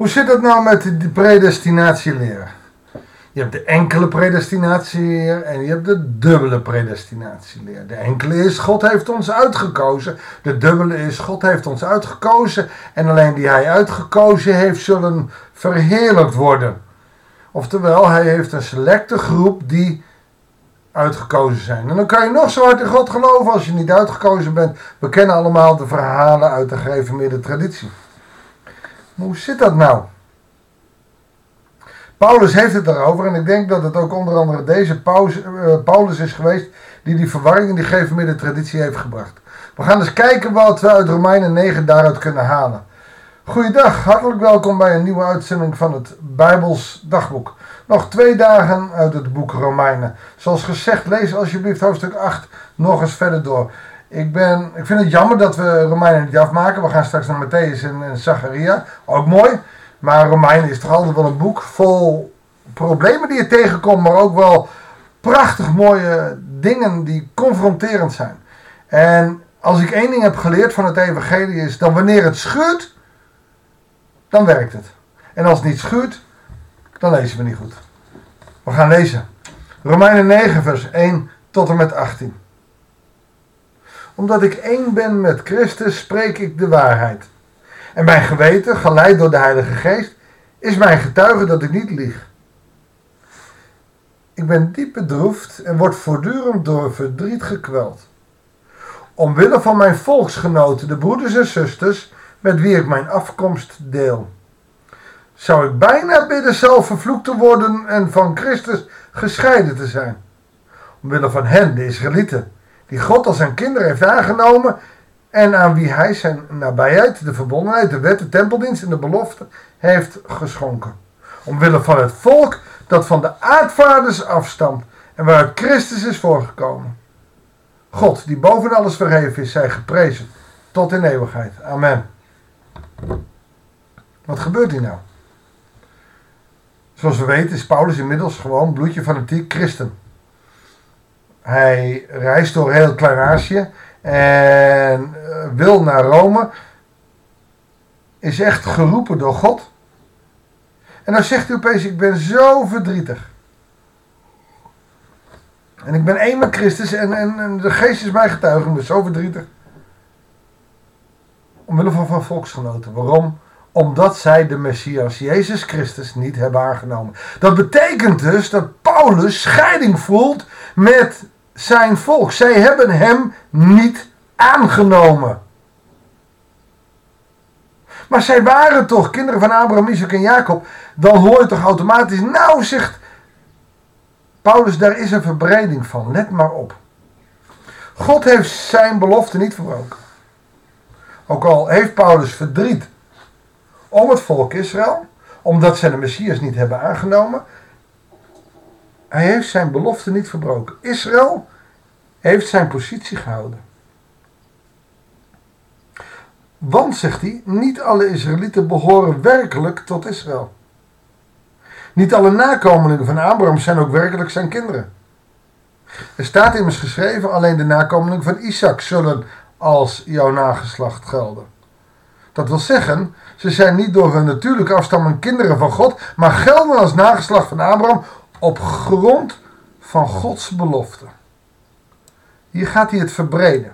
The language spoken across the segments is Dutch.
Hoe zit het nou met de predestinatieleer? Je hebt de enkele predestinatieleer en je hebt de dubbele predestinatieleer. De enkele is God heeft ons uitgekozen. De dubbele is God heeft ons uitgekozen. En alleen die hij uitgekozen heeft zullen verheerlijkt worden. Oftewel, hij heeft een selecte groep die uitgekozen zijn. En dan kan je nog zo hard in God geloven als je niet uitgekozen bent. We kennen allemaal de verhalen uit de gereformeerde traditie. Hoe zit dat nou? Paulus heeft het daarover en ik denk dat het ook onder andere deze eh, Paulus is geweest die die verwarring in die gereformeerde traditie heeft gebracht. We gaan eens kijken wat we uit Romeinen 9 daaruit kunnen halen. Goeiedag, hartelijk welkom bij een nieuwe uitzending van het Bijbels Dagboek. Nog twee dagen uit het boek Romeinen. Zoals gezegd, lees alsjeblieft hoofdstuk 8 nog eens verder door. Ik, ben, ik vind het jammer dat we Romeinen niet afmaken. We gaan straks naar Matthäus en, Zacharia. Ook mooi. Maar Romeinen is toch altijd wel een boek vol problemen die je tegenkomt. Maar ook wel prachtig mooie dingen die confronterend zijn. En als ik één ding heb geleerd van het evangelie is dat wanneer het schuurt, dan werkt het. En als het niet schuurt, dan lezen we niet goed. We gaan lezen. Romeinen 9, vers 1 tot en met 18. Omdat ik één ben met Christus, spreek ik de waarheid. En mijn geweten, geleid door de Heilige Geest, is mijn getuige dat ik niet lieg. Ik ben diep bedroefd en word voortdurend door verdriet gekweld. Omwille van mijn volksgenoten, de broeders en zusters, met wie ik mijn afkomst deel zou ik bijna bidden zelf vervloekt te worden en van Christus gescheiden te zijn. Omwille van hen, de Israëlieten, die God als zijn kinderen heeft aangenomen en aan wie hij zijn nabijheid, de verbondenheid, de wet, de tempeldienst en de belofte heeft geschonken. Omwille van het volk dat van de aardvaders afstamt en waaruit Christus is voorgekomen. God, die boven alles verheven is, zij geprezen tot in eeuwigheid. Amen. Wat gebeurt hier nou? Zoals we weten is Paulus inmiddels gewoon bloedje fanatiek christen. Hij reist door heel Klein-Azië en eh, wil naar Rome. Is echt geroepen door God. En dan zegt hij opeens, ik ben zo verdrietig. En ik ben één met Christus en, en, de geest is mij getuige. Ik ben zo verdrietig. Omwille van, van volksgenoten. Waarom? Omdat zij de Messias Jezus Christus niet hebben aangenomen. Dat betekent dus dat Paulus scheiding voelt met zijn volk. Zij hebben hem niet aangenomen. Maar zij waren toch kinderen van Abraham, Isaac en Jacob. Dan hoor je toch automatisch, nou zegt Paulus, daar is een verbreding van. Let maar op. God heeft zijn belofte niet verbroken. Ook al heeft Paulus verdriet om het volk Israël, omdat zij de Messias niet hebben aangenomen. Hij heeft zijn belofte niet verbroken. Israël heeft zijn positie gehouden. Want, zegt hij, niet alle Israëlieten behoren werkelijk tot Israël. Niet alle nakomelingen van Abraham zijn ook werkelijk zijn kinderen. Er staat immers geschreven, alleen de nakomelingen van Isaac zullen als jouw nageslacht gelden. Dat wil zeggen, ze zijn niet door hun natuurlijke afstamming kinderen van God, maar gelden als nageslacht van Abraham op grond van Gods belofte. Hier gaat hij het verbreden.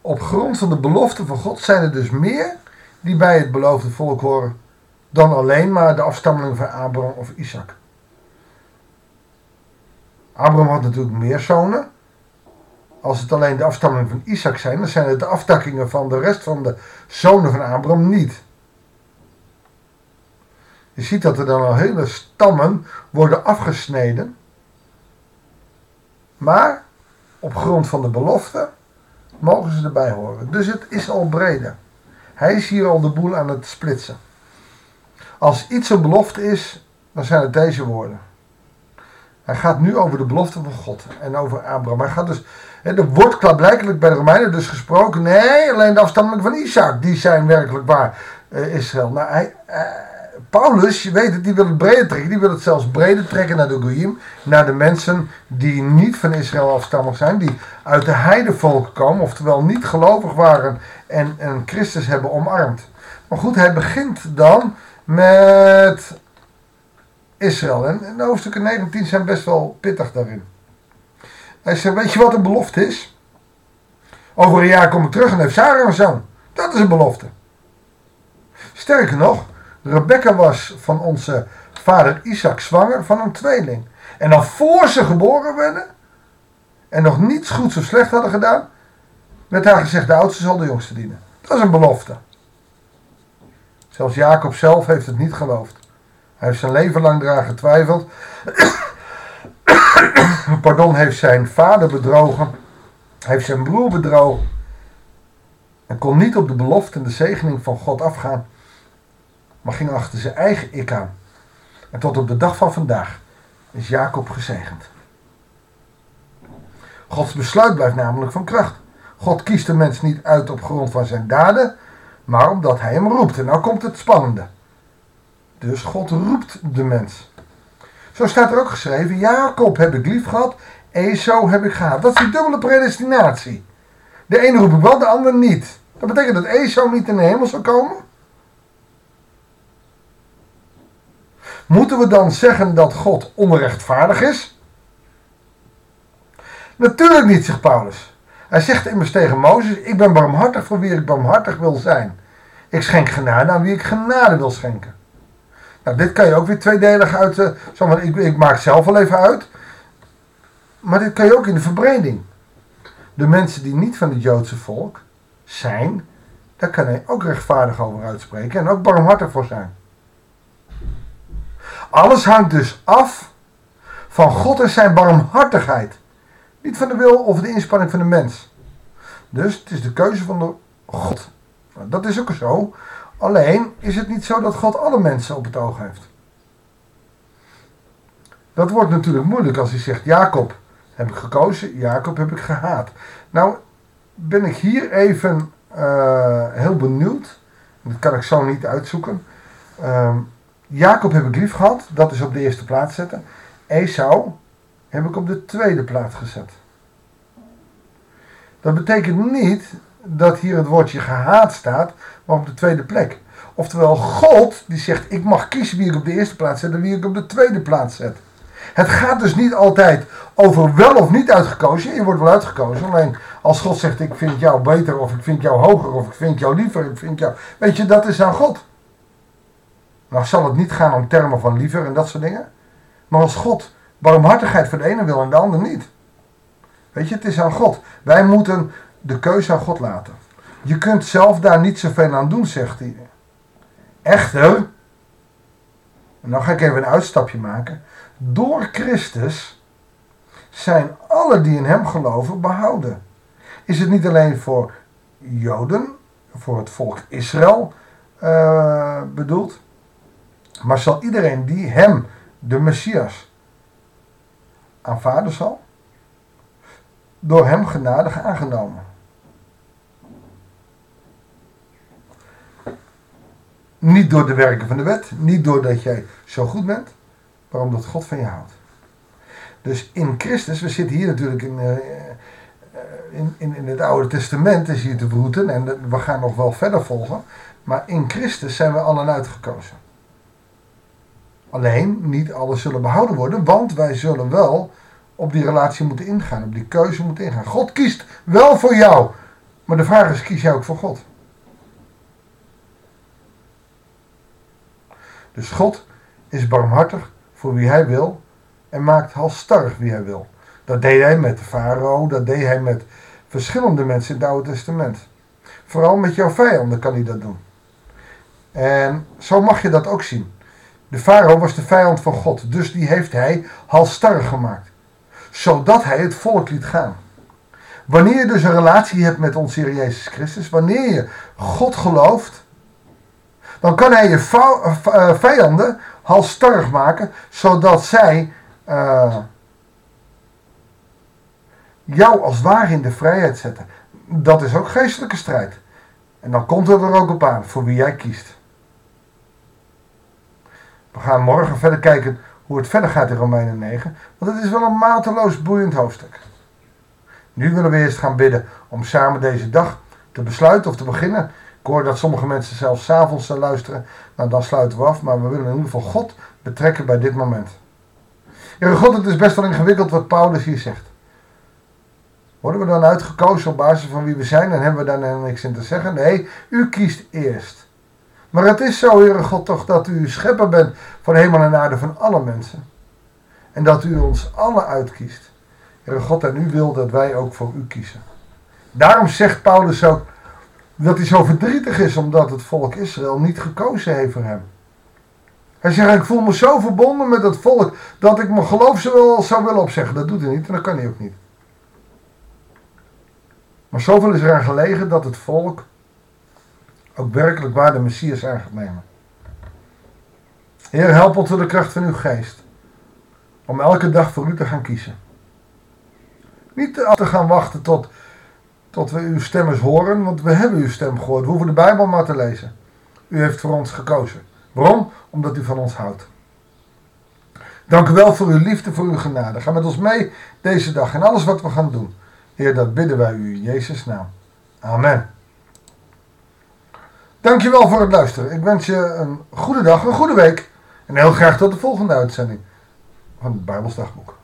Op grond van de belofte van God zijn er dus meer die bij het beloofde volk horen dan alleen maar de afstammelingen van Abraham of Isaac. Abraham had natuurlijk meer zonen, als het alleen de afstammelingen van Isaac zijn, dan zijn het de aftakkingen van de rest van de zonen van Abraham niet. Je ziet dat er dan al hele stammen worden afgesneden. Maar op grond van de belofte mogen ze erbij horen. Dus het is al breder. Hij is hier al de boel aan het splitsen. Als iets een belofte is, dan zijn het deze woorden. Hij gaat nu over de belofte van God en over Abraham. Hij gaat dus er wordt klaarblijkelijk bij de Romeinen dus gesproken. Nee, alleen de afstammelingen van Isaac. Die zijn werkelijk waar uh, Israël. Nou, hij, uh, Paulus, je weet het, die wil het breder trekken. Die wil het zelfs breder trekken naar de Goyim. Naar de mensen die niet van Israël afstamig zijn. Die uit de heidevolk komen. Oftewel niet gelovig waren en, en Christus hebben omarmd. Maar goed, hij begint dan met Israël. En, en de hoofdstukken 19 zijn best wel pittig daarin. Hij zegt, weet je wat een belofte is? Over een jaar kom ik terug en heeft Sarah een zoon. Dat is een belofte. Sterker nog, Rebecca was van onze vader Isaac zwanger van een tweeling. En dan voor ze geboren werden en nog niets goeds of slecht hadden gedaan, werd haar gezegd: de oudste zal de jongste dienen. Dat is een belofte. Zelfs Jacob zelf heeft het niet geloofd. Hij heeft zijn leven lang eraan getwijfeld. Pardon, heeft zijn vader bedrogen. Heeft zijn broer bedrogen. En kon niet op de belofte en de zegening van God afgaan maar ging achter zijn eigen ik aan. En tot op de dag van vandaag is Jacob gezegend. Gods besluit blijft namelijk van kracht. God kiest de mens niet uit op grond van zijn daden, maar omdat hij hem roept. En nou komt het spannende. Dus God roept de mens. Zo staat er ook geschreven: Jacob heb ik lief gehad, Esau heb ik gehaat. Dat is die dubbele predestinatie. De ene roep ik wel, de ander niet. Dat betekent dat Esau niet in de hemel zal komen. Moeten we dan zeggen dat God onrechtvaardig is? Natuurlijk niet, zegt Paulus. Hij zegt immers tegen Mozes: Ik ben barmhartig voor wie ik barmhartig wil zijn. Ik schenk genade aan wie ik genade wil schenken. Nou, dit kan je ook weer tweedelig uit. Uh, ik, ik maak zelf wel even uit. Maar dit kan je ook in de verbreding. De mensen die niet van het Joodse volk zijn, daar kan hij ook rechtvaardig over uitspreken en ook barmhartig voor zijn. Alles hangt dus af van God en zijn barmhartigheid. Niet van de wil of de inspanning van de mens. Dus het is de keuze van de God. Nou, dat is ook zo. Alleen is het niet zo dat God alle mensen op het oog heeft. Dat wordt natuurlijk moeilijk als hij zegt: Jacob heb ik gekozen, Jacob heb ik gehaat. Nou ben ik hier even uh, heel benieuwd. Dat kan ik zo niet uitzoeken. Uh, Jacob heb ik lief gehad, dat is op de eerste plaats zetten. Esau heb ik op de tweede plaats gezet. Dat betekent niet dat hier het woordje gehaat staat, maar op de tweede plek. Oftewel, God die zegt: Ik mag kiezen wie ik op de eerste plaats zet en wie ik op de tweede plaats zet. Het gaat dus niet altijd over wel of niet uitgekozen. Je wordt wel uitgekozen. Alleen als God zegt: Ik vind jou beter, of ik vind jou hoger, of ik vind jou liever, ik vind jou. Weet je, dat is aan God. Nou zal het niet gaan om termen van liever en dat soort dingen. Maar als God barmhartigheid voor de ene wil en de ander niet. Weet je, het is aan God. Wij moeten de keuze aan God laten. Je kunt zelf daar niet zoveel aan doen, zegt hij. Echter, en dan ga ik even een uitstapje maken. Door Christus zijn alle die in hem geloven behouden. Is het niet alleen voor Joden, voor het volk Israël uh, bedoeld, maar zal iedereen die hem, de Messias, aanvaarden zal, door hem genadig aangenomen. Niet door de werken van de wet, niet doordat jij zo goed bent, maar omdat God van je houdt. Dus in Christus, we zitten hier natuurlijk in, uh, in, in, in het Oude Testament, is hier te broeten en we gaan nog wel verder volgen. Maar in Christus zijn we allen uitgekozen. Alleen, niet alles zullen behouden worden, want wij zullen wel op die relatie moeten ingaan, op die keuze moeten ingaan. God kiest wel voor jou, maar de vraag is, kies jij ook voor God? Dus God is barmhartig voor wie hij wil en maakt halstarrig wie hij wil. Dat deed hij met de farao, dat deed hij met verschillende mensen in het Oude Testament. Vooral met jouw vijanden kan hij dat doen. En zo mag je dat ook zien. De farao was de vijand van God, dus die heeft hij halstarrig gemaakt. Zodat hij het volk liet gaan. Wanneer je dus een relatie hebt met onze Heer Jezus Christus, wanneer je God gelooft, dan kan hij je eh, vijanden halstarrig maken, zodat zij uh, jou als ware in de vrijheid zetten. Dat is ook geestelijke strijd. En dan komt het er ook op aan voor wie jij kiest. We gaan morgen verder kijken hoe het verder gaat in Romeinen 9, want het is wel een mateloos boeiend hoofdstuk. Nu willen we eerst gaan bidden om samen deze dag te besluiten of te beginnen. Ik hoor dat sommige mensen zelfs s'avonds luisteren. Nou, dan sluiten we af, maar we willen in ieder geval God betrekken bij dit moment. Heere God, het is best wel ingewikkeld wat Paulus hier zegt. Worden we dan uitgekozen op basis van wie we zijn en hebben we daar niks in te zeggen? Nee, u kiest eerst. Maar het is zo, Heere God, toch dat u schepper bent van hemel en aarde van alle mensen. En dat u ons alle uitkiest. Heere God, en u wil dat wij ook voor u kiezen. Daarom zegt Paulus ook dat hij zo verdrietig is omdat het volk Israël niet gekozen heeft voor hem. Hij zegt, ik voel me zo verbonden met het volk dat ik mijn geloof zo zou willen opzeggen. Dat doet hij niet en dat kan hij ook niet. Maar zoveel is eraan gelegen dat het volk ook werkelijk waar de Messias aan nemen. Heer, help ons door de kracht van uw geest. Om elke dag voor u te gaan kiezen. Niet te gaan wachten tot, tot we uw stem eens horen, want we hebben uw stem gehoord. We hoeven de Bijbel maar te lezen. U heeft voor ons gekozen. Waarom? Omdat u van ons houdt. Dank u wel voor uw liefde, voor uw genade. Ga met ons mee deze dag en alles wat we gaan doen. Heer, dat bidden wij u in Jezus' naam. Amen. Dankjewel voor het luisteren. Ik wens je een goede dag, een goede week. En heel graag tot de volgende uitzending van het Bijbelsdagboek.